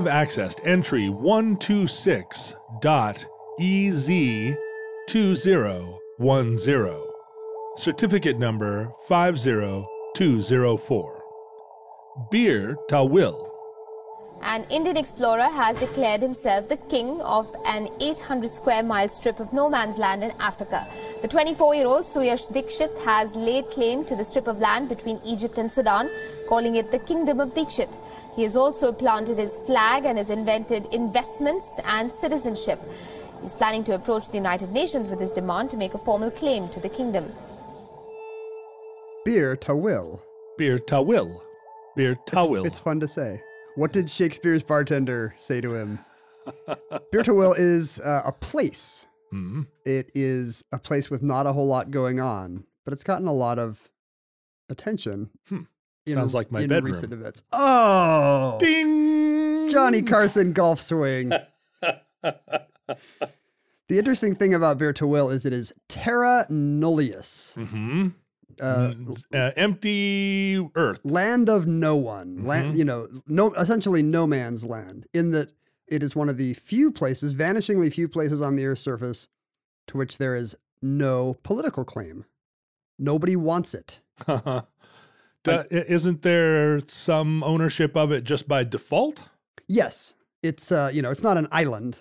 Have accessed entry E 126.EZ2010, certificate number 50204. Bir Tawil. An Indian explorer has declared himself the king of an 800 square mile strip of no man's land in Africa. The 24 year old Suyash Dikshit has laid claim to the strip of land between Egypt and Sudan, calling it the Kingdom of Dikshit. He has also planted his flag and has invented investments and citizenship. He's planning to approach the United Nations with his demand to make a formal claim to the kingdom. Beer to will. Bir Tawil. Bir Tawil. It's fun to say. What did Shakespeare's bartender say to him? Beer to will is uh, a place. Mhm. It is a place with not a whole lot going on, but it's gotten a lot of attention. Hmm. in- Sounds like my in bedroom. recent events. Oh, Ding! Johnny Carson golf swing. the interesting thing about Bir Tawil is it is terra nullius, hmm uh, uh, empty earth. land of no one, land Mhm. you know, no essentially no man's land. In that it is one of the few places, vanishingly few places on the Earth's surface, to which there is no political claim. Nobody wants it. Do- i- isn't there some ownership of it just by default? Yes, it's uh, you know, it's not an island.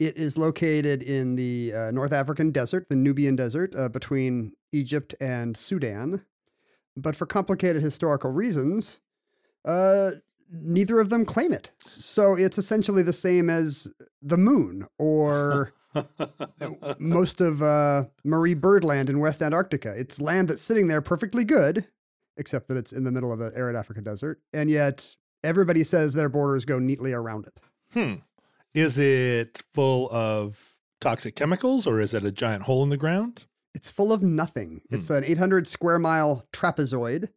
It is located in the uh, North African desert, the Nubian desert, uh, between Egypt and Sudan. But for complicated historical reasons, uh, neither of them claim it. So it's essentially the same as the moon or most of uh, Marie Byrd land in West Antarctica. It's land that's sitting there perfectly good, except that it's in the middle of an arid African desert. And yet everybody says their borders go neatly around it. Hmm. Is it full of toxic chemicals or is it a giant hole in the ground? It's full of nothing. It's an 800 square mile trapezoid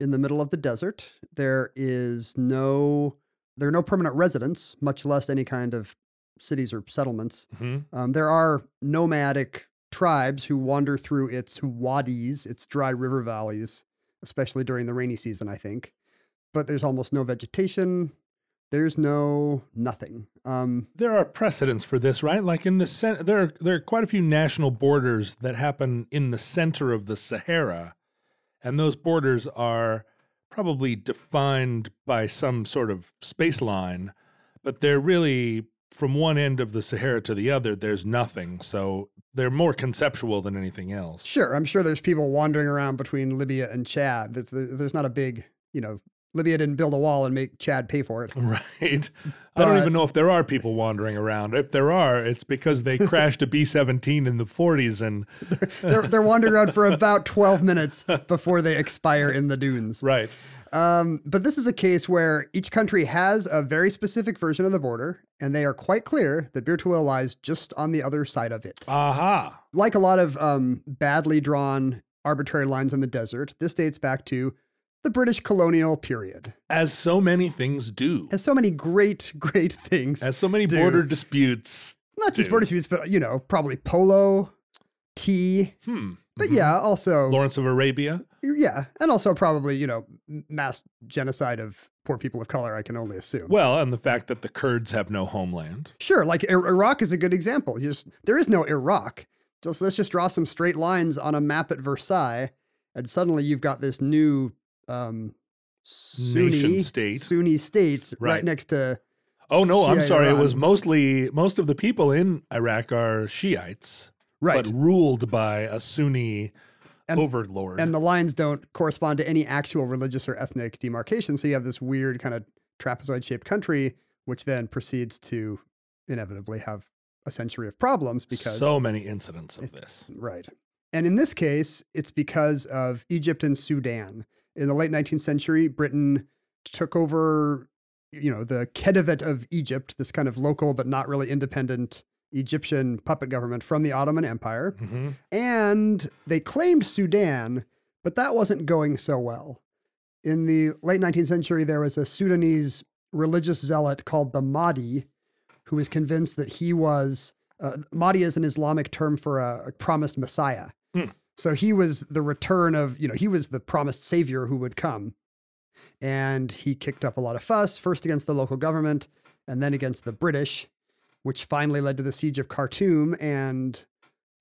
in the middle of the desert. There is no there are no permanent residents, much less any kind of cities or settlements. hmm Um, there are nomadic tribes who wander through its wadis, its dry river valleys, especially during the rainy season, I think. But there's almost no vegetation. There's no nothing. Um, There are precedents for this, right? Like in the cen- there are, there are quite a few national borders that happen in the center of the Sahara, and those borders are probably defined by some sort of space line, but they're really from one end of the Sahara to the other. There's nothing, so they're more conceptual than anything else. Sure, I'm sure there's people wandering around between Libya and Chad. There's, there's not a big, you know, Libya didn't build a wall and make Chad pay for it. Right. I don't even know if there are people wandering around. If there are, it's because they crashed a B 17 in the 40s and. They're, they're wandering around for about 12 minutes before they expire in the dunes. Right. Um, but this is a case where each country has a very specific version of the border, and they are quite clear that Bir Tawil lies just on the other side of it. Aha. Like a lot of um, badly drawn arbitrary lines in the desert, this dates back to the British colonial period. As so many things do. As so many great, great things. As so many do. border disputes. Not just do. border disputes, but you know, probably polo, tea, Hmm. but Mhm. yeah, also Lawrence of Arabia. Yeah, and also probably you know mass genocide of poor people of color. I can only assume. Well, and the fact that the Kurds have no homeland. Sure, like Ir- Iraq is a good example. You just there is no Iraq. Just let's just draw some straight lines on a map at Versailles, and suddenly you've got this new um, Sunni Nation state. Sunni state right, Right. next to. Oh no, I'm Shia sorry. It was mostly most of the people in Iraq are Shiites, Right, but ruled by a Sunni And- overlord. and the lines don't correspond to any actual religious or ethnic demarcation. So you have this weird kind of trapezoid-shaped country, which then proceeds to inevitably have a century of problems because so many incidents of this. Right. And in this case, it's because of Egypt and Sudan. In the late 19th century, Britain took over, you know, the Khedivate of Egypt, this kind of local but not really independent Egyptian puppet government from the Ottoman Empire. hmm And they claimed Sudan, but that wasn't going so well. In the late 19th century, there was a Sudanese religious zealot called the Mahdi who was convinced that he was, uh, Mahdi is an Islamic term for a, a promised Messiah. Hmm. So he was the return of, you know, he was the promised savior who would come. And he kicked up a lot of fuss, first against the local government and then against the British, which finally led to the siege of Khartoum and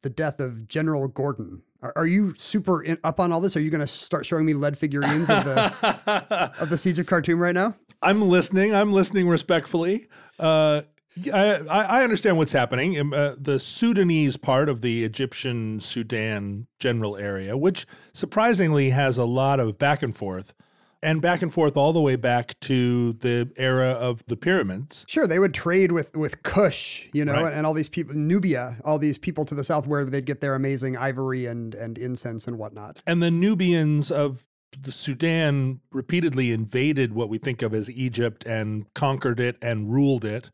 the death of General Gordon. Are, are you super in, up on all this? Are you going to start showing me lead figurines of the of the siege of Khartoum right now? I'm listening. I'm listening respectfully. Uh, I, I understand what's happening. Um, Uh, the Sudanese part of the Egyptian Sudan general area, which surprisingly has a lot of back and forth, and back and forth all the way back to the era of the pyramids. Sure, they would trade with with Kush, you know, Right. and, and all these people, Nubia, all these people to the south where they'd get their amazing ivory and and incense and whatnot. And the Nubians of the Sudan repeatedly invaded what we think of as Egypt and conquered it and ruled it,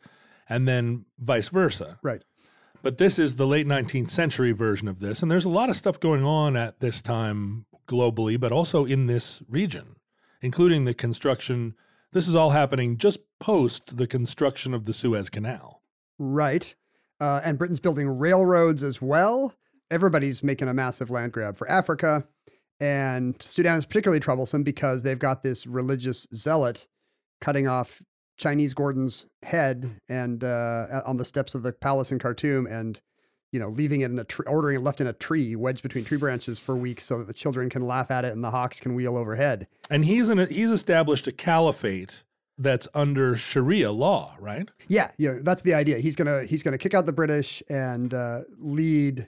and then vice versa. Right. But this is the late 19th century version of this. And there's a lot of stuff going on at this time globally, but also in this region, including the construction. This is all happening just post the construction of the Suez Canal. Right. Uh, and Britain's building railroads as well. Everybody's making a massive land grab for Africa. And Sudan is particularly troublesome because they've got this religious zealot cutting off Chinese Gordon's head and uh, on the steps of the palace in Khartoum and, you know, leaving it in a tree, ordering it left in a tree, wedged between tree branches for weeks so that the children can laugh at it and the hawks can wheel overhead. And he's in a, he's established a caliphate that's under Sharia law, right? Yeah, yeah, that's the idea. He's gonna he's gonna kick out the British and uh, lead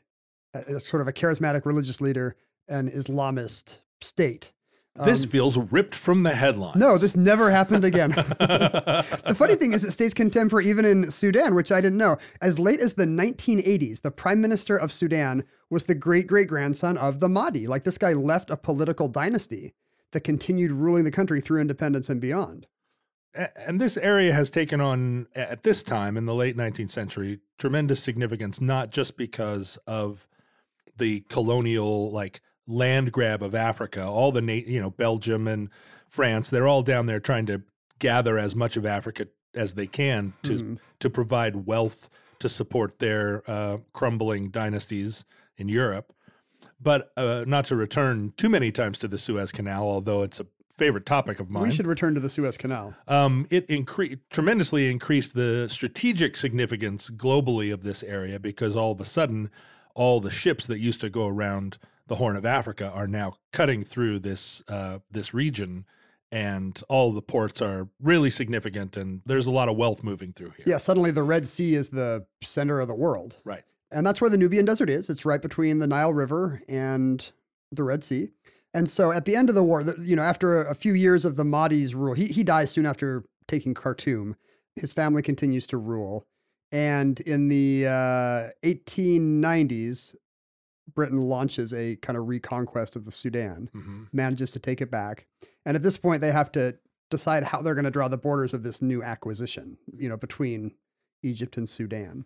a, a sort of a charismatic religious leader, an Islamist state. This Um, feels ripped from the headlines. no, this never happened again. the funny thing is, it stays contemporary even in Sudan, which I didn't know. As late as the 1980s, the prime minister of Sudan was the great great grandson of the Mahdi. Like this guy left a political dynasty that continued ruling the country through independence and beyond. And this area has taken on at this time in the late 19th century tremendous significance not just because of the colonial like land grab of africa all the you know belgium and france they're all down there trying to gather as much of africa as they can to Mhm. to provide wealth to support their uh, crumbling dynasties in europe but uh, not to return too many times to the suez canal although it's a favorite topic of mine We should return to the Suez Canal. um, it incre- tremendously increased the strategic significance globally of this area because all of a sudden, all the ships that used to go around the Horn of Africa are now cutting through this uh, this region, and all the ports are really significant, and there's a lot of wealth moving through here. Yeah, suddenly the Red Sea is the center of the world. right. And that's where the Nubian Desert is. It's right between the Nile River and the Red Sea. And so at the end of the war, you know, after a, few years of the Mahdi's rule, he, he dies soon after taking Khartoum. His family continues to rule. And in the uh, 1890s, Britain launches a kind of reconquest of the Sudan, hmm manages to take it back. And at this point, they have to decide how they're going to draw the borders of this new acquisition, you know, between Egypt and Sudan.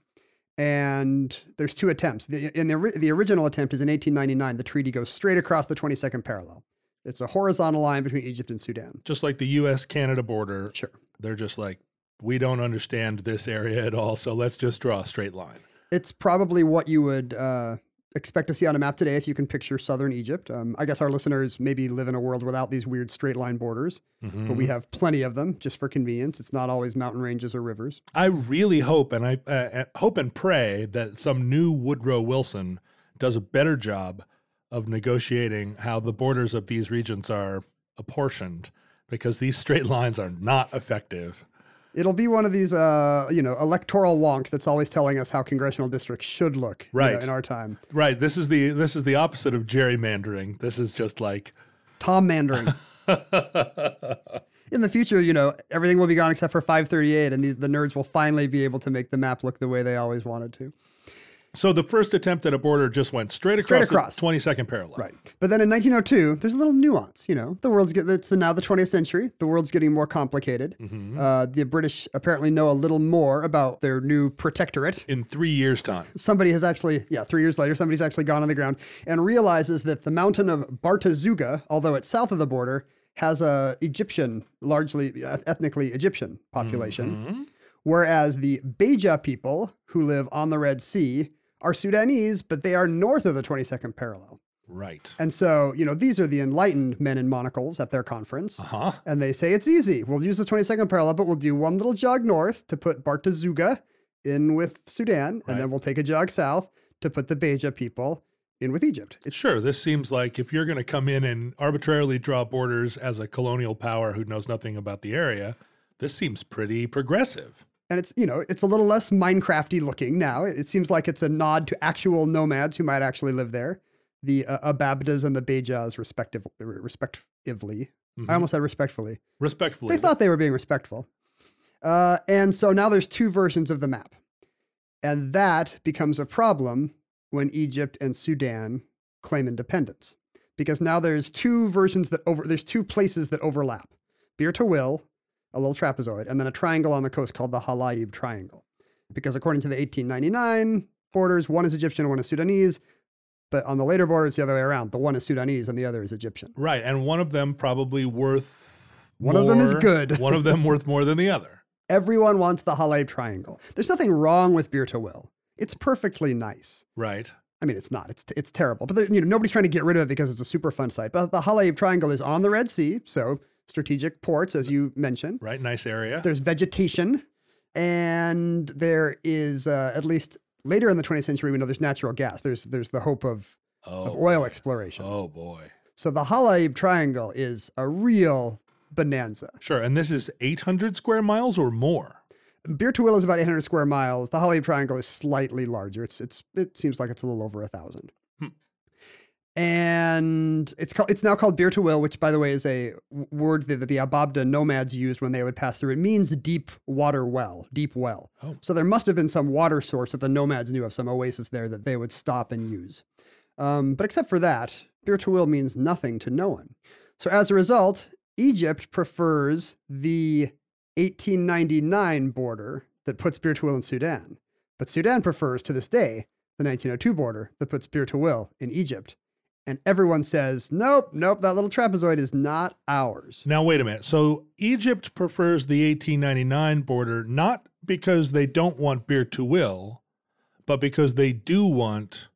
And there's two attempts. The, in the, the original attempt is in 1899. The treaty goes straight across the 22nd parallel. It's a horizontal line between Egypt and Sudan. Just like the U.S. Canada border, Sure. they're just like, we don't understand this area at all, so let's just draw a straight line. It's probably what you would uh, expect to see on a map today if you can picture southern Egypt. Um, I guess our listeners maybe live in a world without these weird straight line borders, but we have plenty of them just for convenience. It's not always mountain ranges or rivers. I really hope and I uh, uh, hope and pray that some new Woodrow Wilson does a better job of negotiating how the borders of these regions are apportioned because these straight lines are not effective. It'll be one of these, uh, you know, electoral wonks that's always telling us how congressional districts should look you know, Right. in our time. Right, this is the this is the opposite of gerrymandering. This is just like Tom Mandarin. in the future, you know, everything will be gone except for 538, and the, the nerds will finally be able to make the map look the way they always wanted to. So the first attempt at a border just went straight Straight across, across. the 22nd parallel. Right. But then in 1902, there's a little nuance. You know, the world's get it's now the 20th century. The world's getting more complicated. Uh, the British apparently know a little more about their new protectorate. In 3 years time. Somebody has actually, yeah, three years later, somebody's actually gone on the ground and realizes that the mountain of Bartazuga, although it's south of the border, has a Egyptian, largely uh, ethnically Egyptian population, whereas the Beja people who live on the Red Sea are Sudanese, but they are north of the 22nd parallel. Right. And so, you know, these are the enlightened men in monocles at their conference. Uh-huh. And they say it's easy. We'll use the 22nd parallel, but we'll do one little jog north to put Bartazuga in with Sudan, Right. and then we'll take a jog south to put the Beja people in with Egypt. It's Sure, this seems like if you're going to come in and arbitrarily draw borders as a colonial power who knows nothing about the area, this seems pretty progressive. And it's you know it's a little less Minecrafty looking now. It, it seems like it's a nod to actual nomads who might actually live there, the uh, Ababdas and the Bejas, respective, respectively. Mhm. I almost said respectfully. Respectfully. They thought they were being respectful. Uh, and so now there's two versions of the map. And that becomes a problem when Egypt and Sudan claim independence. Because now there's two versions that over there's two places that overlap. Bir Tawil, a little trapezoid, and then a triangle on the coast called the Halaib Triangle. Because according to the 1899 borders, one is Egyptian and one is Sudanese. But on the later border, it's the other way around. The one is Sudanese and the other is Egyptian. Right, and one of them probably worth One of them is good. one of them worth more than the other. Everyone wants the Halaib Triangle. There's nothing wrong with Bir Tawil. It's perfectly nice. Right. I mean, it's not. It's it's terrible. But there, you know, nobody's trying to get rid of it because it's a super fun site. But the Halaib Triangle is on the Red Sea, so strategic ports, as you mentioned. Right, nice area. There's vegetation, and there is uh, at least later in the 20th century, we know there's natural gas. There's there's the hope of oh, of oil boy. exploration. Oh boy. So the Halaib Triangle is a real bonanza. Sure, and this is 800 square miles or more. Bir Tawil is about 800 square miles. The Halaib Triangle is slightly larger. It's it's it seems like it's a little over a thousand. And it's called it's now called Bir Tawil, which by the way is a word that the Ababda nomads used when they would pass through. It means deep water well, deep well. Oh. So there must have been some water source that the nomads knew of, some oasis there that they would stop and use. Um, but except for that, Bir Tawil means nothing to no one. So as a result, Egypt prefers the 1899 border that puts Bir Tawil in Sudan. But Sudan prefers to this day the 1902 border that puts Bir Tawil in Egypt. And everyone says, nope, nope, that little trapezoid is not ours. Now, wait a minute. So Egypt prefers the 1899 border not because they don't want Bir Tawil, but because they do want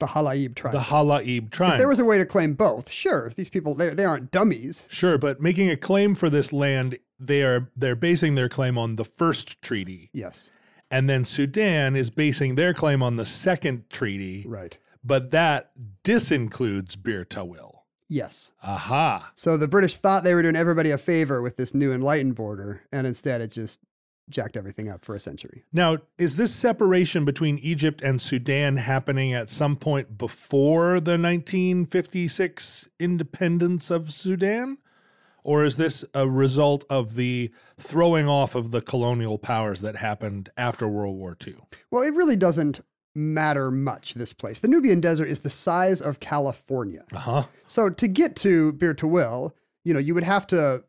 The Halaib tribe. the Halaib if there was a way to claim both, sure, these people, they, they aren't dummies. Sure, but making a claim for this land, they are they're basing their claim on the first treaty. Yes, And then Sudan is basing their claim on the second treaty, right. But that disincludes Bir Tawil. Yes. Aha. So the British thought they were doing everybody a favor with this new enlightened border, and instead it just jacked everything up for a century. Now, is this separation between Egypt and Sudan happening at some point before the 1956 independence of Sudan? Or is this a result of the throwing off of the colonial powers that happened after World War II? Well, it really doesn't matter much, this place. The Nubian Desert is the size of California. Uh huh. So to get to Bir Tawil, you know, you would have to,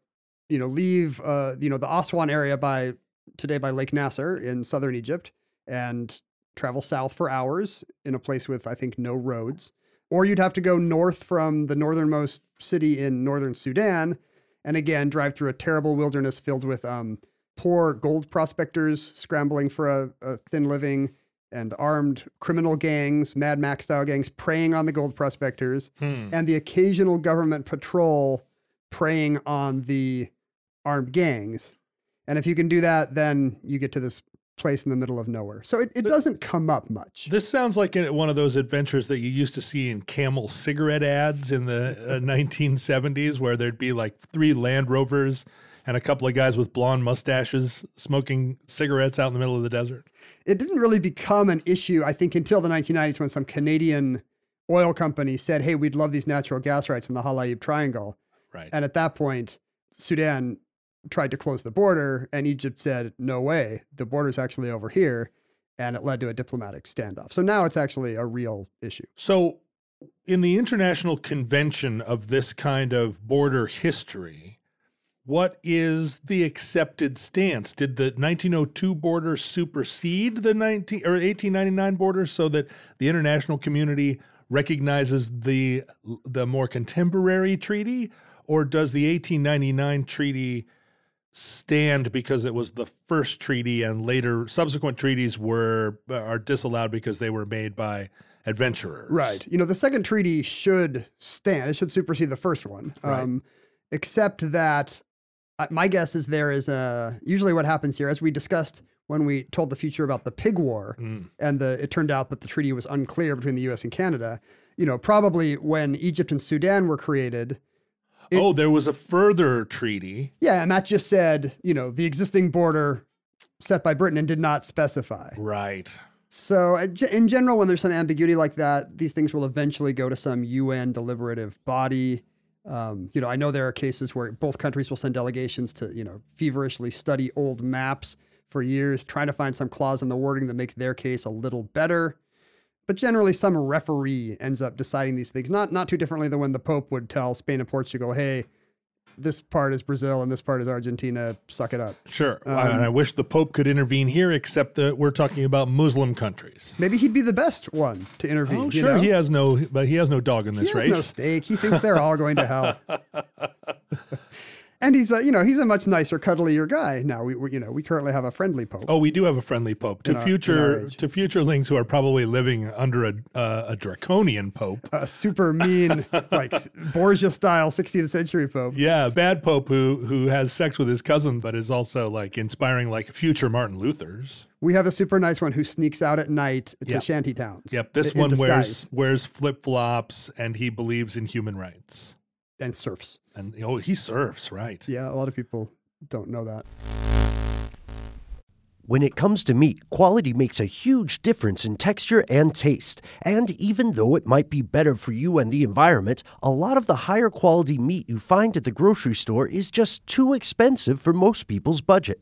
you know, leave, uh, you know, the Aswan area by today by Lake Nasser in southern Egypt and travel south for hours in a place with, I think, no roads. Or you'd have to go north from the northernmost city in northern Sudan and again drive through a terrible wilderness filled with um, poor gold prospectors scrambling for a, a thin living and armed criminal gangs, Mad Max style gangs, preying on the gold prospectors, Hmm. and the occasional government patrol preying on the armed gangs. And if you can do that, then you get to this place in the middle of nowhere. So it, it doesn't come up much. This sounds like one of those adventures that you used to see in Camel cigarette ads in the uh, 1970s, where there'd be like three Land Rovers and a couple of guys with blonde mustaches smoking cigarettes out in the middle of the desert. it didn't really become an issue, I think, until the 1990s when some Canadian oil company said, hey, we'd love these natural gas rights in the Halaib Triangle. Right. And at that point, Sudan tried to close the border, and Egypt said, no way, the border's actually over here. And it led to a diplomatic standoff. So now it's actually a real issue. So, in the international convention of this kind of border history, what is the accepted stance? Did the 1902 border supersede the 19 or 1899 border so that the international community recognizes the the more contemporary treaty or does the 1899 treaty stand because it was the first treaty and later subsequent treaties were are disallowed because they were made by adventurers. Right. You know, the second treaty should stand, it should supersede the first one. Right. Um, except that my guess is there is a usually what happens here, as we discussed when we told the future about the pig war, Mm. and the it turned out that the treaty was unclear between the US and Canada. You know, probably when Egypt and Sudan were created, It- oh, there was a further treaty. yeah, and that just said, you know, the existing border set by Britain and did not specify. Right. So, uh, in general, when there's some ambiguity like that, these things will eventually go to some UN deliberative body. Um, you know, I know there are cases where both countries will send delegations to, you know, feverishly study old maps for years, trying to find some clause in the wording that makes their case a little better. But generally, some referee ends up deciding these things, not not too differently than when the Pope would tell Spain and Portugal, "Hey, this part is Brazil and this part is Argentina. Suck it up." Sure. Um, and I wish the Pope could intervene here, except that we're talking about Muslim countries. Maybe he'd be the best one to intervene. Oh, you sure. know? He has no, but he has no dog in He this has race. no stake. He thinks they're all going to hell. and he's a, you know, he's a much nicer, cuddlier guy. Now we, we you know, we currently have a friendly pope. Oh, we do have a friendly pope. To our- future to futurelings who are probably living under a uh, a draconian pope. A super mean, like Borgia style 16th century pope. Yeah, bad pope who who has sex with his cousin, but is also like inspiring like future Martin Luther's. We have a super nice one who sneaks out at night to Yep. shanty towns. Yep, this one wears wears flip flops, and he believes in human rights. And surfs. And oh, he surfs, right? Yeah, a lot of people don't know that. When it comes to meat, quality makes a huge difference in texture and taste. And even though it might be better for you and the environment, a lot of the higher quality meat you find at the grocery store is just too expensive for most people's budget.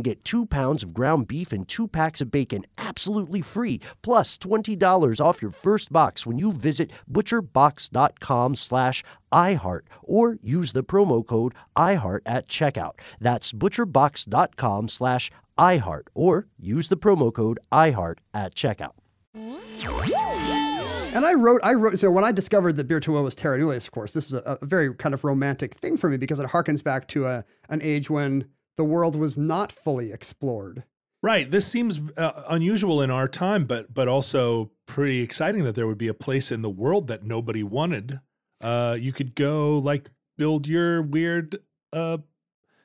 get two pounds of ground beef and two packs of bacon absolutely free, plus $20 off your first box when you visit butcherbox.com slash iHeart or use the promo code iHeart at checkout. That's butcherbox.com slash iHeart or use the promo code iHeart at checkout. And I wrote, I wrote, so when I discovered that Bir Tawil was terra nullius, of course, this is a, a very kind of romantic thing for me because it harkens back to a, an age when the world was not fully explored. Right. This seems uh, unusual in our time, but but also pretty exciting that there would be a place in the world that nobody wanted. Uh, you could go like build your weird uh,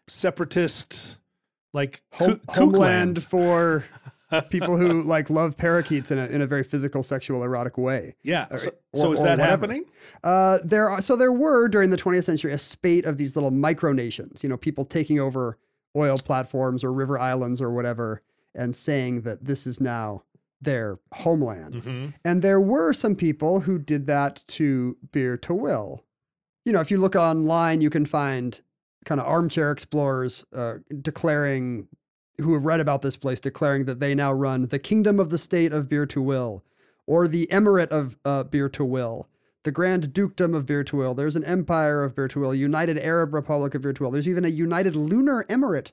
separatist like Home, homeland for people who like love parakeets in a, in a very physical, sexual, erotic way. Yeah. or- So, so is that happening? Uh, there are, so there were during the 20th century a spate of these little micronations, you know, people taking over oil platforms or river islands or whatever and saying that this is now their homeland. hmm And there were some people who did that to Bir Tawil. You know, if you look online, you can find kind of armchair explorers uh, declaring who have read about this place declaring that they now run the kingdom of the state of Bir Tawil, or the emirate of uh, to Will, the Grand Dukedom of Bir Will. There's an empire of Bir Will, United Arab Republic of Bir Will. There's even a United Lunar Emirate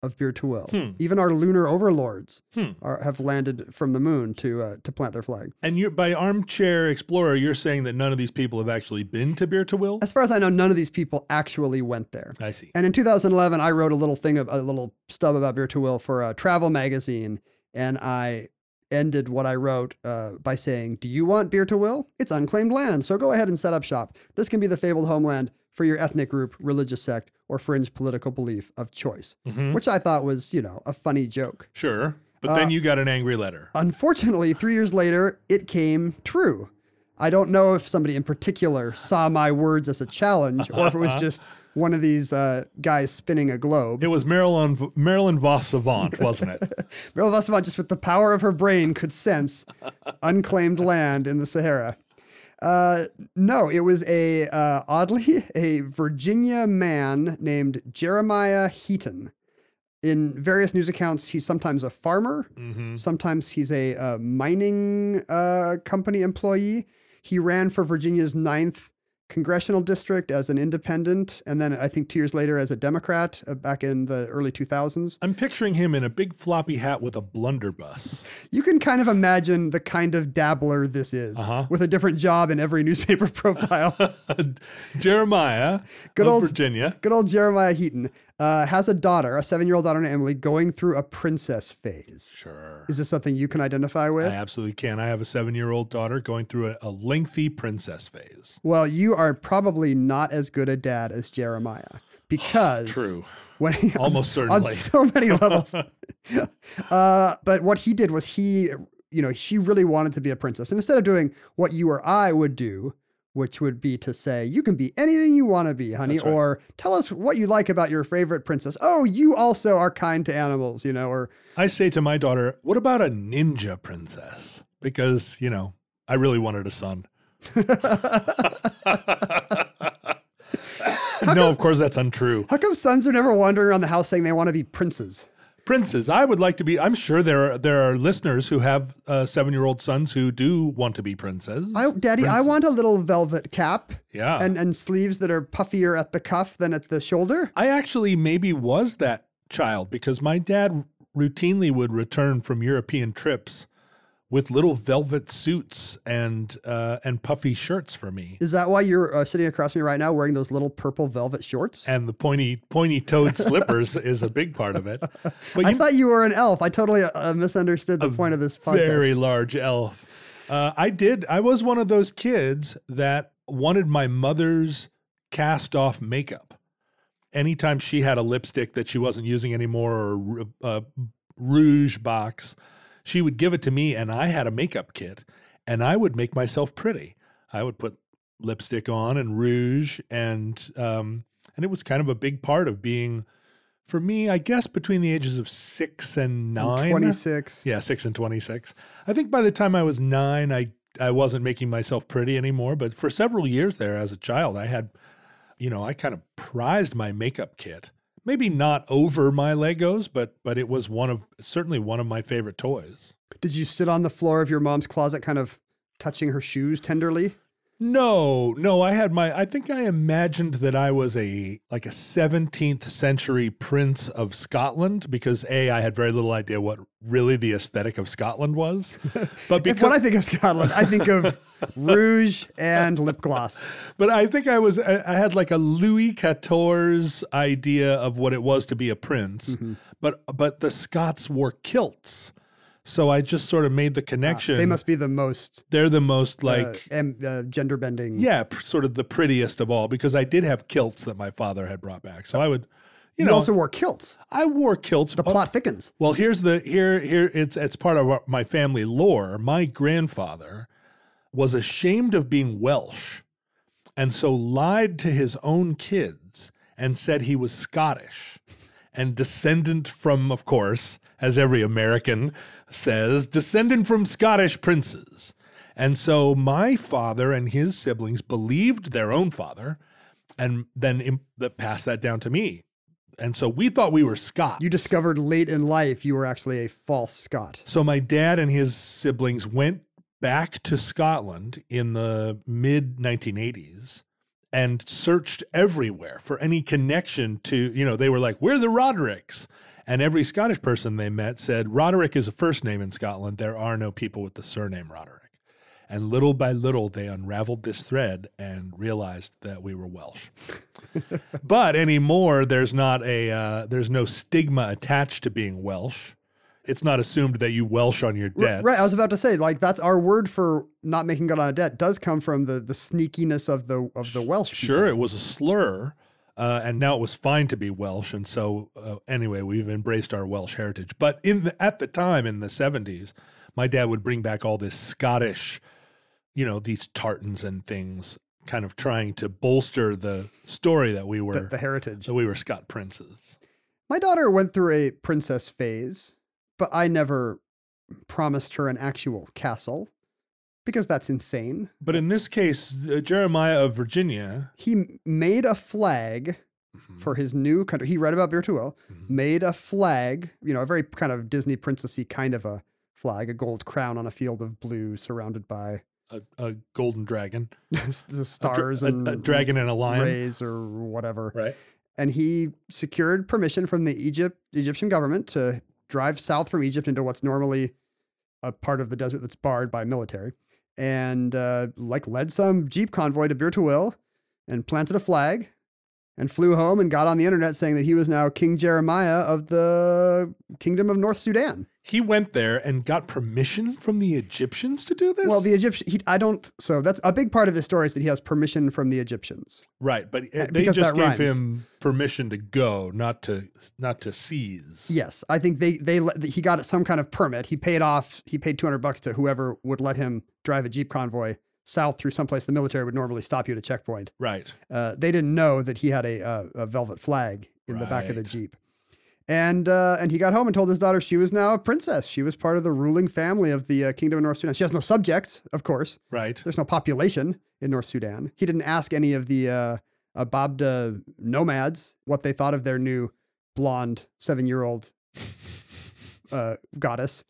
of Bir Will. Hmm. Even our lunar overlords Hmm. are, have landed from the moon to uh, to plant their flag. And you're by armchair explorer, you're saying that none of these people have actually been to to As far as I know, none of these people actually went there. I see. And in 2011, I wrote a little thing, a little stub about to for a travel magazine, and I ended what I wrote uh, by saying, "Do you want Bir Tawil? It's unclaimed land, so go ahead and set up shop. This can be the fabled homeland for your ethnic group, religious sect, or fringe political belief of choice." Mhm. Which I thought was, you know, a funny joke. Sure. But Uh, then you got an angry letter. Unfortunately, three years later, it came true. I don't know if somebody in particular saw my words as a challenge or if it was just one of these uh, guys spinning a globe. It was Marilyn Marilyn vos Savant, wasn't it? Meryl Vossavant, just with the power of her brain, could sense unclaimed land in the Sahara. Uh, no, it was a uh, oddly a Virginia man named Jeremiah Heaton. In various news accounts, he's sometimes a farmer, Mhm. sometimes he's a, uh mining uh, company employee. He ran for Virginia's ninth congressional district as an independent, and then I think two years later as a Democrat uh, back in the early 2000s. I'm picturing him in a big floppy hat with a blunderbuss. You can kind of imagine the kind of dabbler this is, Uh-huh. with a different job in every newspaper profile. Jeremiah Good old- Virginia. Good old Jeremiah Heaton uh, has a daughter, a seven-year-old daughter named Emily, going through a princess phase. Sure. Is this something you can identify with? I absolutely can. I have a seven year old daughter going through a, a lengthy princess phase. Well, you are probably not as good a dad as Jeremiah because True. when he, Almost on certainly. so many levels. uh, but what he did was he, you know, she really wanted to be a princess, and instead of doing what you or I would do, which would be to say, "You can be anything you want to be, honey," right. or "Tell us what you like about your favorite princess." Oh, you also are kind to animals, you know, or I say to my daughter, What about a ninja princess? Because, you know, I really wanted a son. no, of course, that's untrue. how come sons are never wandering around the house saying they want to be princes? Princes, I would like to be. I'm sure there are there are listeners who have uh, seven year old sons who do want to be princes. I, Daddy, I want a little velvet cap. Yeah. And and sleeves that are puffier at the cuff than at the shoulder. I actually maybe was that child because my dad routinely would return from European trips with little velvet suits and uh, and puffy shirts for me. Is that why you're uh, sitting across me right now wearing those little purple velvet shorts? And the pointy pointy toed slippers is a big part of it. But I you thought you were an elf. I totally uh, misunderstood the point of this podcast. very large elf. Uh, I did. I was one of those kids that wanted my mother's cast off makeup. Anytime she had a lipstick that she wasn't using anymore or a rouge box, she would give it to me, and I had a makeup kit, and I would make myself pretty. I would put lipstick on and rouge, and um, and it was kind of a big part of being. For me, I guess between the ages of six and nine, 26. yeah, six and 26. I think by the time I was nine, I, I wasn't making myself pretty anymore. But for several years there as a child, I had, you know, I kind of prized my makeup kit. Maybe not over my Legos, but but it was one of certainly one of my favorite toys. Did you sit on the floor of your mom's closet, kind of touching her shoes tenderly? No, no, I had my I think I imagined that I was a like a 17th century prince of Scotland because A, I had very little idea what really the aesthetic of Scotland was. But If because when I think of Scotland, I think of rouge and lip gloss. But I think I was I I had like a Louis XIV's idea of what it was to be a prince. Mm-hmm. But but the Scots wore kilts. So I just sort of made the connection. Ah, They must be the most They're the most like uh, em- uh, gender bending. yeah, pr- sort of the prettiest of all because I did have kilts that my father had brought back. So I would you, You, know also wore kilts. I wore kilts. The Oh, plot thickens. well, here's the here here it's it's part of my family lore. My grandfather was ashamed of being Welsh, and so lied to his own kids and said he was Scottish and descendant from, of course, as every American says, descendant from Scottish princes. And so my father and his siblings believed their own father and then imp- that passed that down to me. And so we thought we were Scots. You discovered late in life you were actually a false Scot. So my dad and his siblings went back to Scotland in the mid 1980s and searched everywhere for any connection to, you know, they were like, we're the Rodericks. And every Scottish person they met said, Roderick is a first name in Scotland. There are no people with the surname Roderick. And little by little, they unraveled this thread and realized that we were Welsh. but anymore, there's not a uh, there's no stigma attached to being Welsh. It's not assumed that you Welsh on your debts. Right, I was about to say, like that's our word for not making good on a debt does come from the the sneakiness of the of the Welsh. people. Sure, it was a slur, uh, and now it was fine to be Welsh, and so uh, anyway, we've embraced our Welsh heritage. But in the, at the time in the seventies, my dad would bring back all this Scottish, you know, these tartans and things, kind of trying to bolster the story that we were the, the heritage. so we were Scott princes. My daughter went through a princess phase, but I never promised her an actual castle because that's insane. But in this case, uh, Jeremiah of Virginia He made a flag Mm-hmm. for his new country. He read about Bir Tawil, made a flag, you know, a very kind of Disney princessy kind of a flag, a gold crown on a field of blue surrounded by a, a golden dragon, the a stars a, and a dragon and a lion, rays or whatever. right? and he secured permission from the Egypt Egyptian government to drive south from Egypt into what's normally a part of the desert that's barred by military, and uh, like led some jeep convoy to Bir and planted a flag, and flew home and got on the internet saying that he was now King Jeremiah of the Kingdom of North Sudan. He went there and got permission from the Egyptians to do this. Well, the Egyptian, he, I don't. So that's a big part of his story is that he has permission from the Egyptians. right, but Uh, uh, they just gave rhymes. him permission to go, not to not to seize. Yes, I think they they he got some kind of permit. He paid off. He paid two hundred bucks to whoever would let him drive a jeep convoy south through someplace the military would normally stop you at a checkpoint. Right. Uh, they didn't know that he had a uh, a velvet flag in the back of the jeep, and uh, and he got home and told his daughter she was now a princess. She was part of the ruling family of the uh, Kingdom of North Sudan. She has no subjects, of course. Right. There's no population in North Sudan. He didn't ask any of the uh, Ababda nomads what they thought of their new blonde seven year old uh, goddess.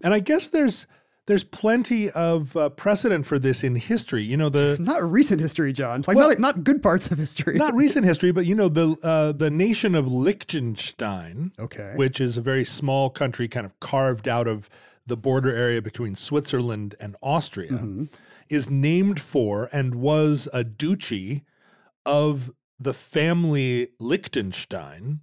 And I guess there's there's plenty of uh, precedent for this in history. You know the Not recent history, John. Like Well- not not good parts of history. not recent history, but you know the uh, the nation of Liechtenstein, okay. which is a very small country, kind of carved out of the border area between Switzerland and Austria, Mm-hmm. is named for and was a duchy of the family Liechtenstein,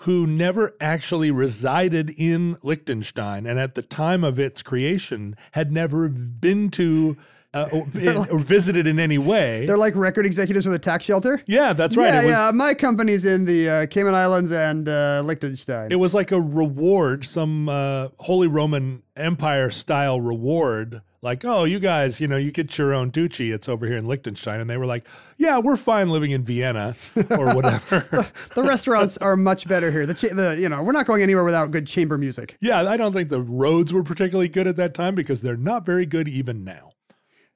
who never actually resided in Liechtenstein, and at the time of its creation had never been to uh, or, or visited in any way. They're like record executives with a tax shelter. Yeah, that's right. Yeah, it was, yeah. My company's in the uh, Cayman Islands and uh, Liechtenstein. It was like a reward, some uh, Holy Roman Empire style reward. Like, oh, you guys, you know, you get your own duchy. It's over here in Liechtenstein. And they were like, yeah, we're fine living in Vienna or whatever. the restaurants are much better here. The, cha- the you know we're not going anywhere without good chamber music. yeah, I don't think the roads were particularly good at that time because they're not very good even now.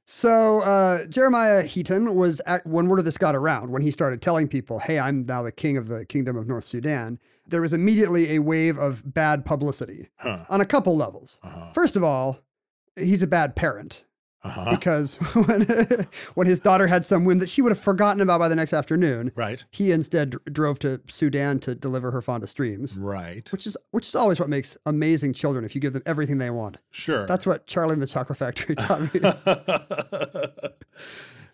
So uh, Jeremiah Heaton was at, when word of this got around, when he started telling people, "Hey, I'm now the king of the kingdom of North Sudan." There was immediately a wave of bad publicity Huh. on a couple levels. Uh-huh. First of all, he's a bad parent Uh-huh. because when when his daughter had some whim that she would have forgotten about by the next afternoon, Right. he instead dr- drove to Sudan to deliver her fondest dreams. Right. Which is which is always what makes amazing children if you give them everything they want. Sure. That's what Charlie and the Chocolate Factory taught me. sure,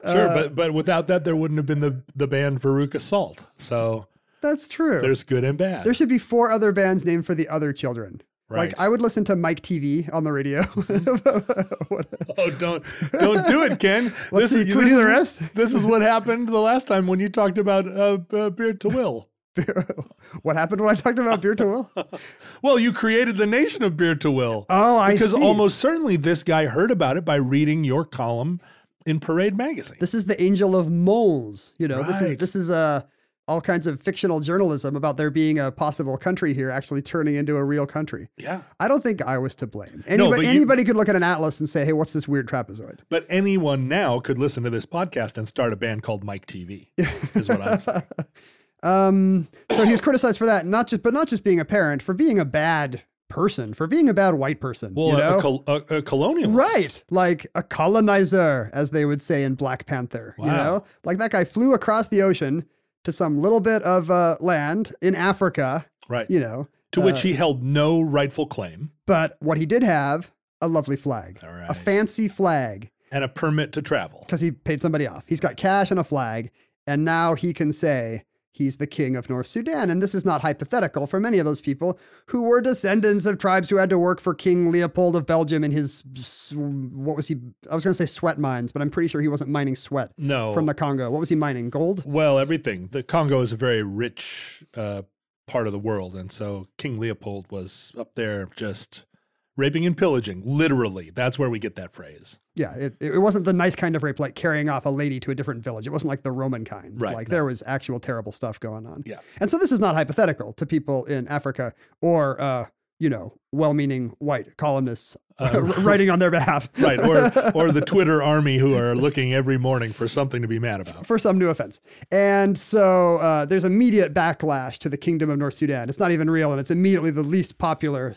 Uh, but but without that, there wouldn't have been the the band Veruca Salt. So That's true. there's good and bad. There should be four other bands named for the other children. Right. Like I would listen to Mike TV on the radio. Oh, don't don't do it, Ken. Let's see, can we do the rest? This is what happened the last time when you talked about uh, uh, Bir Tawil. what happened when I talked about Bir Tawil? Well, you created the nation of Bir Tawil. Oh, I because see. almost certainly this guy heard about it by reading your column in Parade magazine. This is the Angel of Mons. You know, this is this is uh, all kinds of fictional journalism about there being a possible country here actually turning into a real country. yeah, I don't think I was to blame. No, Anybody, you- could look at an atlas and say, "Hey, what's this weird trapezoid?" but anyone now could listen to this podcast and start a band called Mike TV. Is what I'm saying. Um, so he was criticized for that, not just, but not just being a parent, for being a bad person, for being a bad white person. Well, you a- know? a, col- a, a colonial. Right. Like a colonizer, as they would say in Black Panther. You Wow. know? Like that guy flew across the ocean to some little bit of uh, land in Africa, Right. you know. to which uh, he held no rightful claim But what he did have, a lovely flag. All A fancy flag. and a permit to travel. Because he paid somebody off. He's got cash and a flag, and now he can say he's the king of North Sudan. And this is not hypothetical for many of those people who were descendants of tribes who had to work for King Leopold of Belgium in his, what was he? I was going to say sweat mines, but I'm pretty sure he wasn't mining sweat No. from the Congo. What was he mining? Gold? Well, everything. The Congo is a very rich uh, part of the world, and so King Leopold was up there just raping and pillaging. Literally, that's where we get that phrase. Yeah, it, it wasn't the nice kind of rape like carrying off a lady to a different village. It wasn't like the Roman kind. Right, Like no. there was actual terrible stuff going on. Yeah. And so this is not hypothetical to people in Africa or, uh, you know, well meaning white columnists Uh, writing on their behalf. Right, or or the Twitter army who are looking every morning for something to be mad about. for some new offense. And so uh, there's immediate backlash to the kingdom of North Sudan. It's not even real, and it's immediately the least popular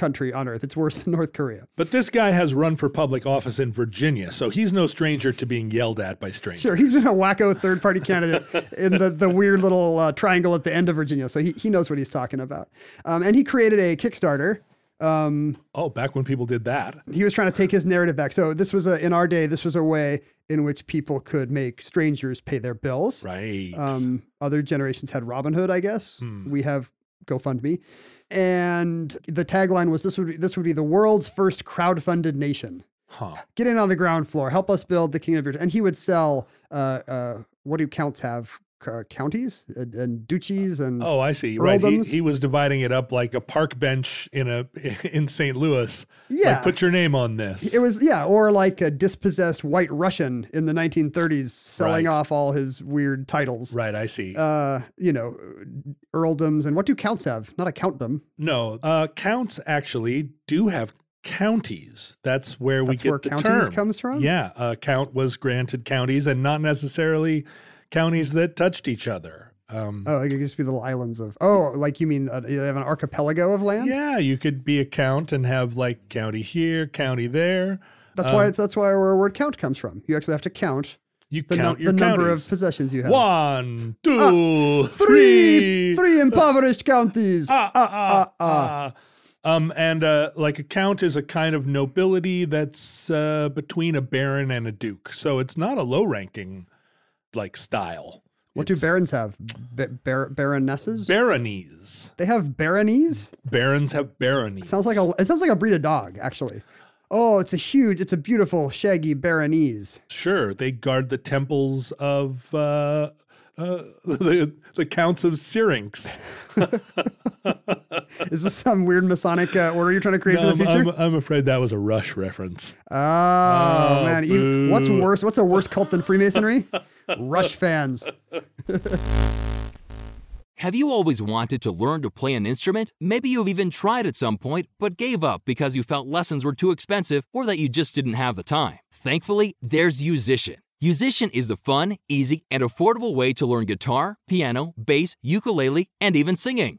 country on earth. It's worse than North Korea. But this guy has run for public office in Virginia, so he's no stranger to being yelled at by strangers. Sure, he's been a wacko third party candidate in the, the weird little uh, triangle at the end of Virginia. So he, he knows what he's talking about. Um, and he created a Kickstarter. Um, Oh, back when people did that. he was trying to take his narrative back. So this was a, in our day, this was a way in which people could make strangers pay their bills. Right. Um, other generations had Robin Hood, I guess. Hmm. We have GoFundMe. And the tagline was this would be, this would be the world's first crowd-funded nation. huh. Get in on the ground floor. Help us build the kingdom of your. And he would sell. Uh, uh, what do counts have? Uh, counties and, and duchies and Oh, I see. Right. He, he was dividing it up like a park bench in a in St. Louis. Yeah. Like, put your name on this. It was yeah, or like a dispossessed white Russian in the 1930s selling Right. off all his weird titles. right. I see. Uh, you know, earldoms and what do counts have? Not a countdom. no, uh, counts actually do have counties. That's where we That's get where the counties term. comes from? Yeah, a count was granted counties, and not necessarily counties that touched each other. Um, Oh, it could just be little islands of. Oh, like you mean uh, you have an archipelago of land? yeah, you could be a count and have like county here, county there. That's why Um, it's that's why where word count comes from. You actually have to count You the, count the number of possessions you have. One, two, Three, three. three impoverished counties. Ah, Ah, ah, ah, ah. ah. Um, and uh, like a count is a kind of nobility that's uh, between a baron and a duke, so it's not a low-ranking like style. What do barons have? Ba- bar- baronesses? baronies? they have baronies. Barons have baronies. Sounds like a. It sounds like a breed of dog, actually. Oh, it's a huge. It's a beautiful, shaggy baronese. sure they guard the temples of uh, uh, the the counts of Syrinx. Is this some weird Masonic uh, order you're trying to create No, for the future? I'm, I'm afraid that was a Rush reference. oh, Oh, man, even, what's worse? What's a worse cult than Freemasonry? Rush fans. Have you always wanted to learn to play an instrument? Maybe you've even tried at some point, but gave up because you felt lessons were too expensive or that you just didn't have the time. Thankfully, there's Yousician. Yousician is the fun, easy, and affordable way to learn guitar, piano, bass, ukulele, and even singing.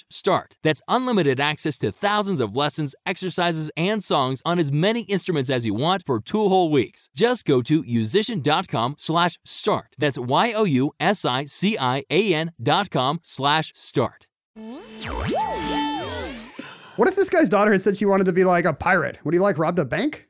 start. That's unlimited access to thousands of lessons, exercises, and songs on as many instruments as you want for two whole weeks. Just go to yousician.com slash start. That's Y-O-U-S-I-C-I-A-N dot com slash start. What if this guy's daughter had said she wanted to be like a pirate? Would he like robbed a bank?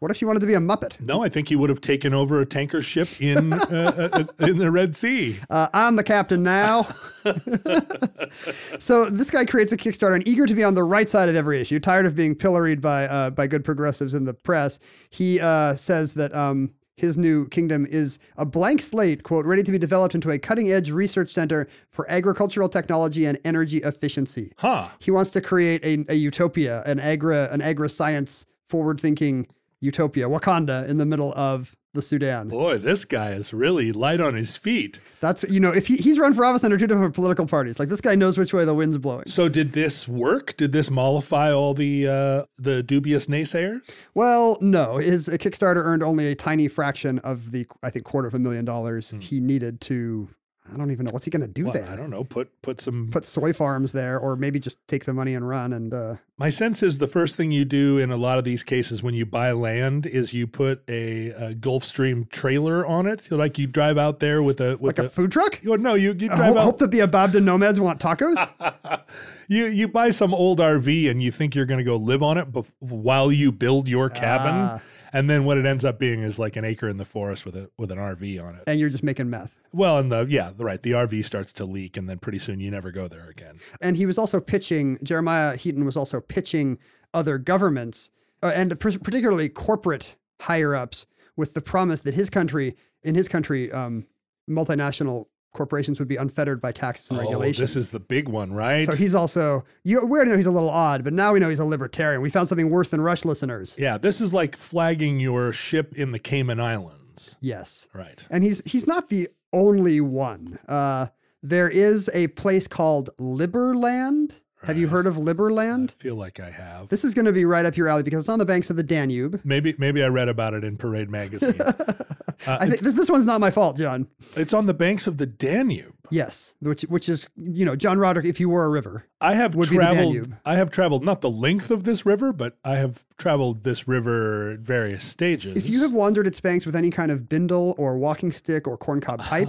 What if she wanted to be a Muppet? No, I think he would have taken over a tanker ship in uh, uh, in the Red Sea. Uh, I'm the captain now. so this guy creates a Kickstarter and eager to be on the right side of every issue, tired of being pilloried by uh, by good progressives in the press. He uh, says that um, his new kingdom is a blank slate, quote, ready to be developed into a cutting edge research center for agricultural technology and energy efficiency. Huh. He wants to create a, a utopia, an agri an agri science forward thinking utopia, Wakanda in the middle of the Sudan. Boy, this guy is really light on his feet. That's you know, if he, he's run for office under two different political parties, like this guy knows which way the wind's blowing. So did this work? Did this mollify all the uh, the dubious naysayers? Well, no, his uh, Kickstarter earned only a tiny fraction of the I think quarter of a million dollars he needed to. I don't even know what's he going to do Well, there. I don't know. Put put some. Put soy farms there, or maybe just take the money and run. And uh, My sense is the first thing you do in a lot of these cases when you buy land is you put a, a Gulfstream trailer on it. Like you drive out there with a with like a food truck. Oh, no, you you I drive hope, out. hope that the Ababda nomads want tacos. you you buy some old RV and you think you're going to go live on it bef- while you build your cabin, Ah. And then what it ends up being is like an acre in the forest with a with an RV on it. and you're just making meth. Well, and the yeah, the right. The RV starts to leak, and then pretty soon you never go there again. And he was also pitching, Jeremiah Heaton was also pitching other governments uh, and pr- particularly corporate higher ups with the promise that his country, in his country, um, multinational corporations would be unfettered by taxes and Oh, regulations. this is the big one, right? so he's also, you, we already know he's a little odd, but now we know he's a libertarian. We found something worse than Rush listeners. yeah, this is like flagging your ship in the Cayman Islands. Yes. Right. And he's he's not the only one. Uh, there is a place called Liberland. Have you heard of Liberland? I feel like I have. This is going to be right up your alley because it's on the banks of the Danube. maybe maybe I read about it in Parade magazine. I think this this one's not my fault, John. it's on the banks of the Danube. Yes, which which is you know John Roderick. If you were a river, I have Would be the traveled. I have traveled not the length of this river, but I have traveled this river at various stages. if you have wandered its banks with any kind of bindle or walking stick or corncob pipe,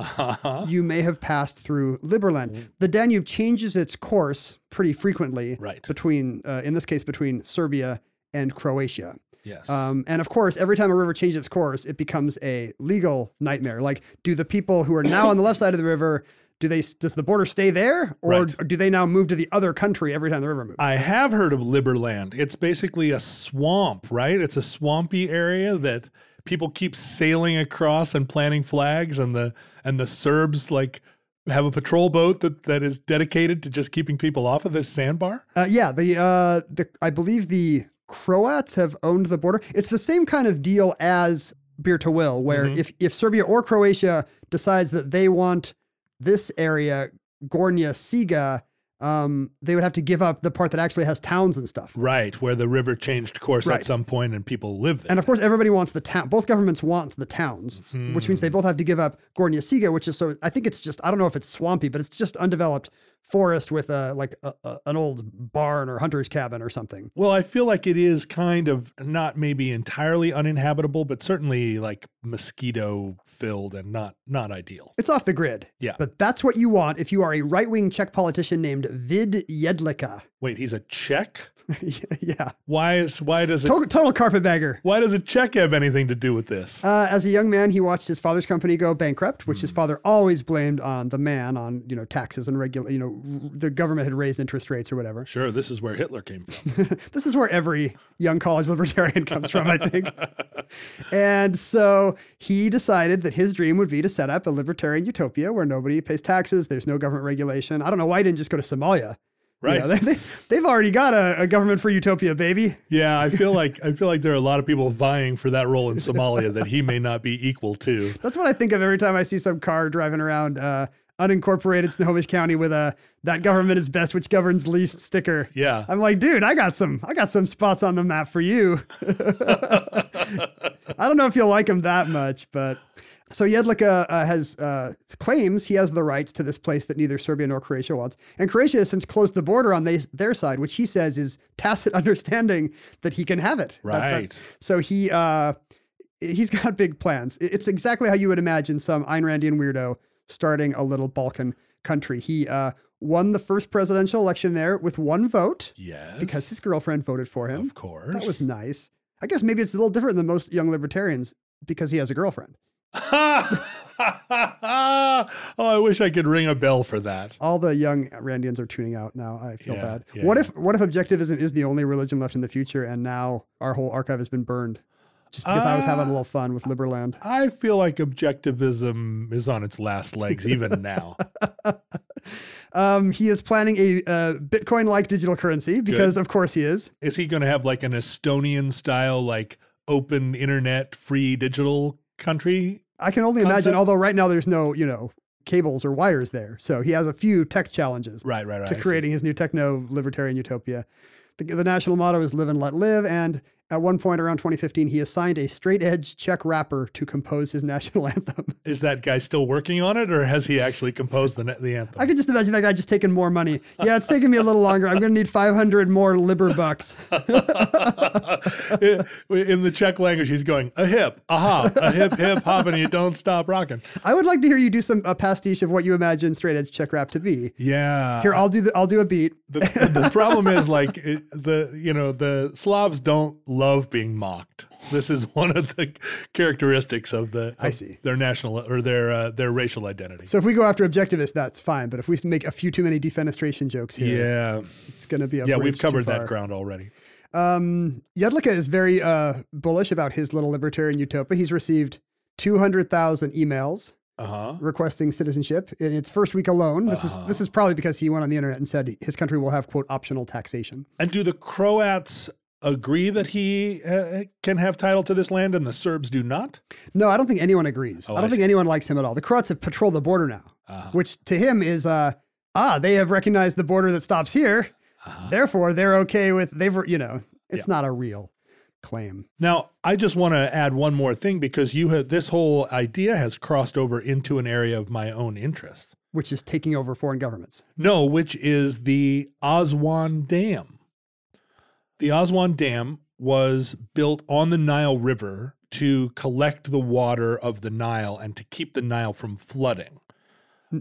you may have passed through Liberland. The Danube changes its course pretty frequently Right. between, uh, in this case, between Serbia and Croatia. yes, Um, and of course, every time a river changes its course, it becomes a legal nightmare. Like, do the people who are now on the left side of the river, do they does the border stay there, or Right. do they now move to the other country every time the river moves? I have heard of Liberland. It's basically a swamp, right? It's a swampy area that people keep sailing across and planting flags, and the and the Serbs like have a patrol boat that, that is dedicated to just keeping people off of this sandbar. Uh, yeah, the uh, the I believe the Croats have owned the border. It's the same kind of deal as Bir Tawil, where Mhm. if if Serbia or Croatia decides that they want this area, Gornja Siga, um, they would have to give up the part that actually has towns and stuff. Right, where the river changed course Right. at some point and people live there. And of course, everybody wants the town. Both governments want the towns, which means they both have to give up Gornja Siga, which is so. I think it's just. I don't know if it's swampy, but it's just undeveloped forest with a like a, a, an old barn or hunter's cabin or something. Well, I feel like it is kind of not maybe entirely uninhabitable, but certainly like mosquito filled and not not ideal. It's off the grid. Yeah. But that's what you want if you are a right wing Czech politician named Vít Jedlička. Wait, he's a Czech? yeah. Why is why does it Total, total carpetbagger. why does a Czech have anything to do with this? Uh, as a young man, he watched his father's company go bankrupt, which Hmm. his father always blamed on the man, on you know taxes and regular, you know, r- the government had raised interest rates or whatever. Sure, this is where Hitler came from. this is where every young college libertarian comes from, I think. and so he decided that his dream would be to set up a libertarian utopia where nobody pays taxes, there's no government regulation. I don't know why he didn't just go to Somalia. You Right. know, they, they, have already got a, a government for utopia, baby. yeah, I feel like I feel like there are a lot of people vying for that role in Somalia that he may not be equal to. That's what I think of every time I see some car driving around uh, unincorporated Snohomish County with a "that government is best, which governs least" sticker. Yeah. I'm like, dude, I got some, I got some spots on the map for you. I don't know if you'll like them that much, but so Jedlička uh, has uh, claims he has the rights to this place that neither Serbia nor Croatia wants, and Croatia has since closed the border on they, their side, which he says is tacit understanding that he can have it. That- that- Right. so he uh, he's got big plans. It's exactly how you would imagine some Ayn Randian weirdo starting a little Balkan country. He uh, won the first presidential election there with one vote Yes. because his girlfriend voted for him. of course. That was nice. I guess maybe it's a little different than most young libertarians because he has a girlfriend. oh, I wish I could ring a bell for that. All the young Randians are tuning out now. I feel Yeah, bad. yeah, what if what if objectivism is the only religion left in the future and now our whole archive has been burned? just because I was having a Uh, little fun with Liberland. I feel like objectivism is on its last legs even now. Um, he is planning a uh, Bitcoin-like digital currency because, of course, he is. Is he going to have like an Estonian style, like open internet, free digital country? I can only imagine. Although right now there's no, you know, cables or wires there, so he has a few tech challenges Right, right, right. to creating his new techno libertarian utopia. The, the national motto is "Live and Let Live," and at one point around 2015, he assigned a straight edge Czech rapper to compose his national anthem. Is that guy still working on it, or has he actually composed the the anthem? I could just imagine that guy just taking more money. Yeah, it's taking me a little longer. I'm going to need 500 more liber bucks. In the Czech language, he's going a hip, a hop, a hip, hip, hop, and you don't stop rocking. I would like to hear you do some a pastiche of what you imagine straight edge Czech rap to be. Yeah. Here, I'll do the, I'll do a beat. the, the problem is like it, the you know the Slavs don't love being mocked. This is one of the characteristics of the I see. their national or their uh, their racial identity. So if we go after objectivists, that's fine. But if we make a few too many defenestration jokes here, yeah, it's going to be a yeah, we've covered that ground already. Um, is very uh, bullish about his little libertarian utopia. He's received 200,000 emails Uh huh. requesting citizenship in its first week alone. This is this is probably because he went on the internet and said his country will have quote optional taxation. And do the Croats agree that he uh, can have title to this land, and the Serbs do not? No, I don't think anyone agrees. Oh, I don't I think anyone likes him at all. The Croats have patrolled the border now, Uh-huh. which to him is uh ah they have recognized the border that stops here. Uh-huh. Therefore, they're okay with they've you know it's Yeah. not a real claim. Now, I just want to add one more thing because you had this whole idea has crossed over into an area of my own interest. Which is taking over foreign governments. No, which is the Aswan Dam. The Aswan Dam was built on the Nile River to collect the water of the Nile and to keep the Nile from flooding.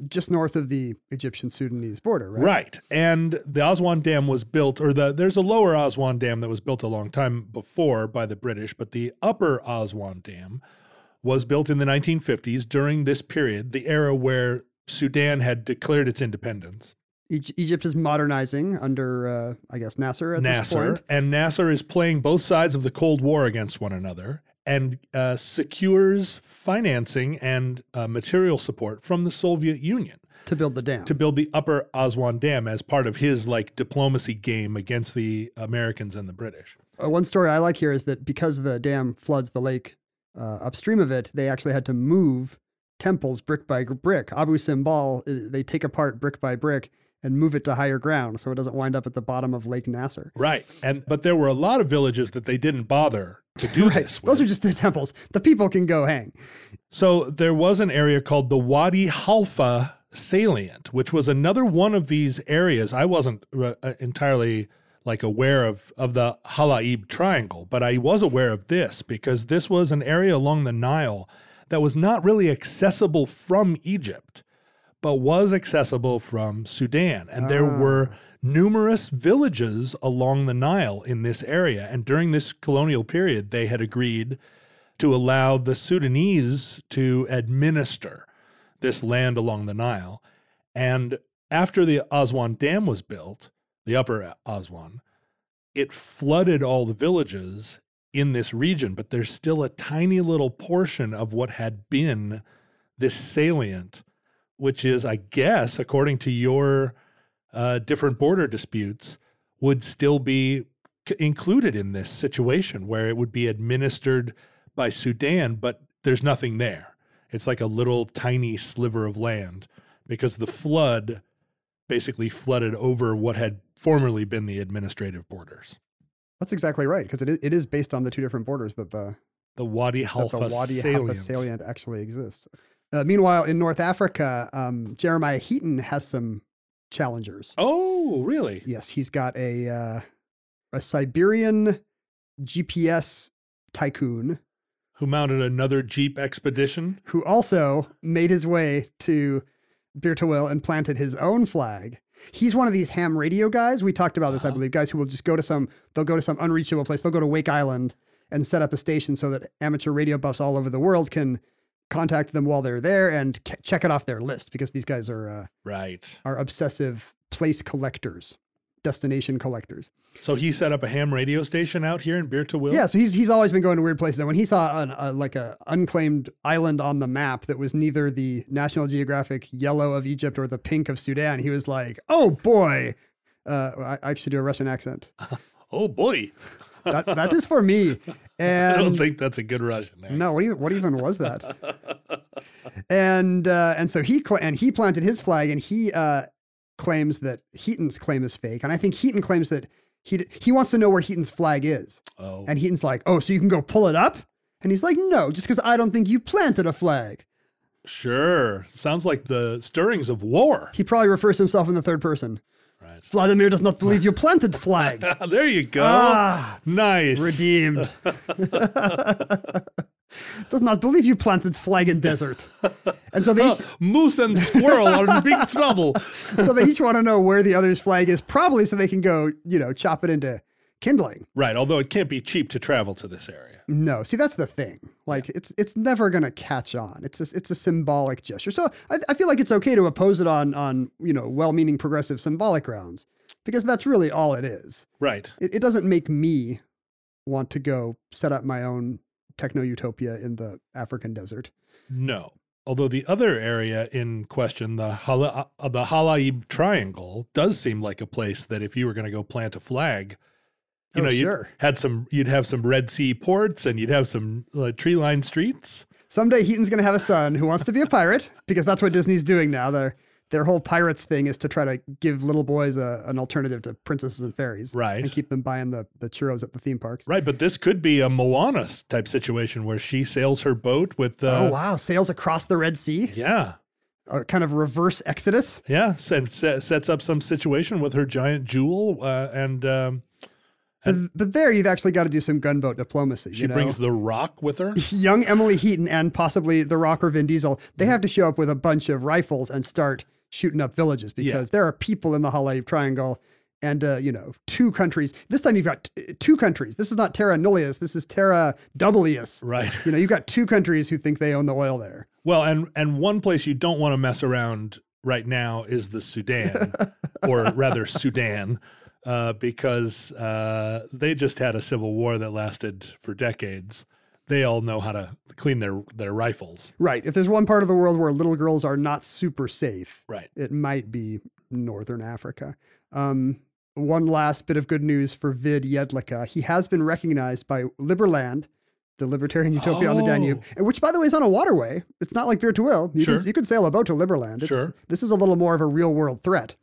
just north of the Egyptian Sudanese border, right? Right. And the Aswan Dam was built, or the there's a lower Aswan Dam that was built a long time before by the British, but the upper Aswan Dam was built in the 1950s during this period, the era where Sudan had declared its independence. Egypt is modernizing under, uh, I guess, Nasser at this point. and Nasser is playing both sides of the Cold War against one another and uh, secures financing and uh, material support from the Soviet Union To build the dam. to build the Upper Aswan Dam as part of his like diplomacy game against the Americans and the British. Uh, one story I like here is that because the dam floods the lake uh, upstream of it, they actually had to move temples brick by brick. Abu Simbel, uh, they take apart brick by brick and move it to higher ground so it doesn't wind up at the bottom of Lake Nasser. Right. And but there were a lot of villages that they didn't bother to do Right. this. Those are just the temples. The people can go hang. So there was an area called the Wadi Halfa salient, which was another one of these areas. I wasn't uh, entirely like aware of of the Halaib Triangle, but I was aware of this because this was an area along the Nile that was not really accessible from Egypt, but was accessible from Sudan, and there ah. were numerous villages along the Nile in this area. And during this colonial period, they had agreed to allow the Sudanese to administer this land along the Nile. And after the Aswan Dam was built, the upper Aswan, it flooded all the villages in this region, but there's still a tiny little portion of what had been this salient, which is, I guess, according to your uh, different border disputes, would still be c- included in this situation where it would be administered by Sudan, but there's nothing there. It's like a little tiny sliver of land because the flood basically flooded over what had formerly been the administrative borders. That's exactly right because it is, it is based on the two different borders that the The Wadi Halfa the Wadi salient. Halfa salient actually exists. Uh, meanwhile, in North Africa, um, Jeremiah Heaton has some challengers. Oh, really? Yes, he's got a uh, a Siberian GPS tycoon Who mounted another Jeep expedition? who also made his way to Bir Tawil and planted his own flag. He's one of these ham radio guys. We talked about this, I Uh-huh. believe. Guys who will just go to some, they'll go to some unreachable place. They'll go to Wake Island and set up a station so that amateur radio buffs all over the world can contact them while they're there and c- check it off their list because these guys are uh, Right. are obsessive place collectors. destination collectors. So he set up a ham radio station out here in Bir Tawil. Yeah, so he's he's always been going to weird places. And when he saw an, a, like a unclaimed island on the map that was neither the National Geographic yellow of Egypt or the pink of Sudan, he was like, "Oh boy!" Uh, I, I actually do a Russian accent. Oh boy, That that is for me. And I don't think that's a good Russian. accent. no, what even what even was that? and uh, and so he cla and he planted his flag, and he uh, claims that Heaton's claim is fake, and I think Heaton claims that he he wants to know where Heaton's flag is, Oh, and Heaton's like, oh, so you can go pull it up, and he's like, no, just because I don't think you planted a flag. sure. Sounds like the stirrings of war. He probably refers to himself in the third person. Right. Vladimir does not believe you planted flag. there you go. Ah, nice. redeemed. does not believe you planted flag in desert. And so they each, Moose and squirrel are in big trouble. so they each want to know where the other's flag is, probably so they can go, you know, chop it into kindling. Right. Although it can't be cheap to travel to this area. No, see that's the thing. Like it's it's never gonna catch on. It's a, it's a symbolic gesture. So I, I feel like it's okay to oppose it on on you know well-meaning progressive symbolic grounds because that's really all it is. Right. It, it doesn't make me want to go set up my own techno utopia in the African desert. No. Although the other area in question, the Hala, uh, the Halaib Triangle, does seem like a place that if you were going to go plant a flag, you Oh, know, you sure. had some, you'd have some Red Sea ports and you'd have some uh, tree-lined streets. Someday Heaton's gonna have a son who wants to be a pirate because that's what Disney's doing now. Their their whole pirates thing is to try to give little boys a, an alternative to princesses and fairies, Right. And keep them buying the the churros at the theme parks. Right, but this could be a Moana type situation where she sails her boat with. Uh, oh wow, sails across the Red Sea, Yeah, a kind of reverse exodus. yeah, and se- sets up some situation with her giant jewel, uh, and um, But, but there, you've actually got to do some gunboat diplomacy. she you know? brings the rock with her. young Emily Heaton and possibly The Rock or Vin Diesel. They have to show up with a bunch of rifles and start shooting up villages because there are people in the Halaib Triangle. And uh, you know, two countries. This time you've got t- two countries. This is not Terra Nullius. This is Terra Doubleius. Right. You know, you've got two countries who think they own the oil there. Well, and and one place you don't want to mess around right now is the Sudan, or rather Sudan, uh, because uh, they just had a civil war that lasted for decades. They all know how to clean their their rifles. Right. If there's one part of the world where little girls are not super safe, Right. it might be Northern Africa. Um, one last bit of good news for Vít Jedlička. He has been recognized by Liberland, the libertarian utopia on the Danube, Oh. which, by the way, is on a waterway. It's not like Bir Tawil. You, Sure. can, you could sail a boat to Liberland. It's, Sure. This is a little more of a real world threat.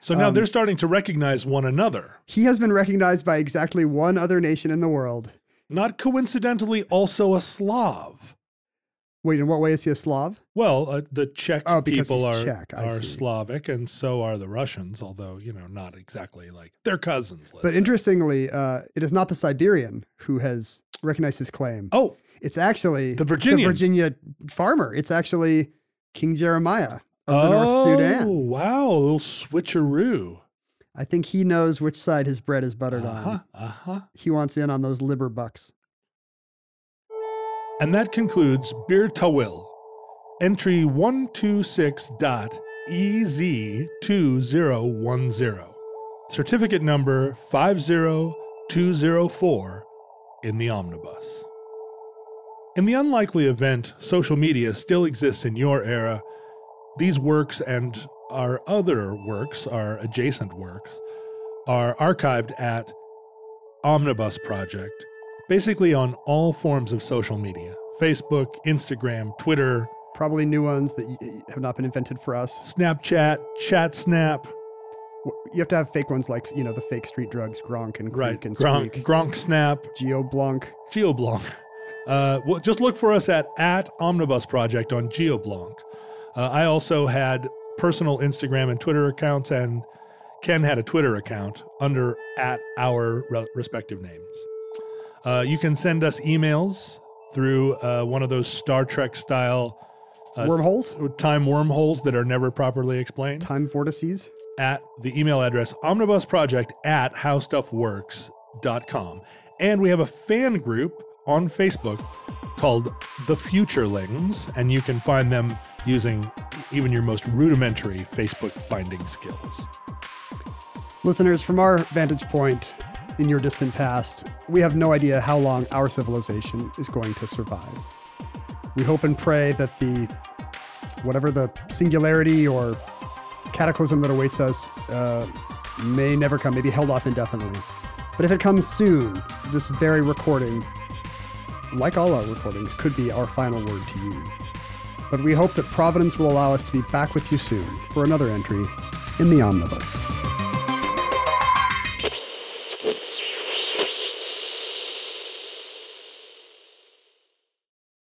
So now Um, they're starting to recognize one another. He has been recognized by exactly one other nation in the world. Not coincidentally, also a Slav. Wait, in what way is he a Slav? Well, uh, the Czech Oh, people are Czech, are see. Slavic, and so are the Russians. Although you know, not exactly like they're cousins. But say. interestingly, uh, it is not the Siberian who has recognized his claim. oh, It's actually The Virginian. Virginia farmer. It's actually King Jeremiah of the North oh, Sudan. wow, a little switcheroo. I think he knows which side his bread is buttered Uh huh. on. Uh huh. He wants in on those liver bucks. And that concludes Bir Tawil, entry E 126.EZ2010, certificate number 50204 in the omnibus. In the unlikely event social media still exists in your era, these works and our other works, our adjacent works, are archived at Omnibus Project, basically on all forms of social media Facebook, Instagram, Twitter, Probably new ones that have not been invented for us. Snapchat, ChatSnap, W- You have to have fake ones like, you know, the fake street drugs, Gronk and Creek right? and Gronk, Squeak. Gronk Snap, GeoBlanc. GeoBlanc. Uh, well, just look for us at at Omnibus Project on GeoBlanc. Uh, I also had personal Instagram and Twitter accounts, and Ken had a Twitter account under at our re- respective names. Uh, you can send us emails through uh, one of those Star Trek style Uh, Wormholes? time wormholes that are never properly explained Time vortices? at the email address omnibusproject at howstuffworks.com. And we have a fan group on Facebook called The Futurelings, and you can find them using even your most rudimentary Facebook finding skills. Listeners, from our vantage point in your distant past, we have no idea how long our civilization is going to survive. We hope and pray that the whatever the singularity or cataclysm that awaits us uh, may never come, may be held off indefinitely. But if it comes soon, this very recording, like all our recordings, could be our final word to you. But we hope that Providence will allow us to be back with you soon for another entry in the Omnibus.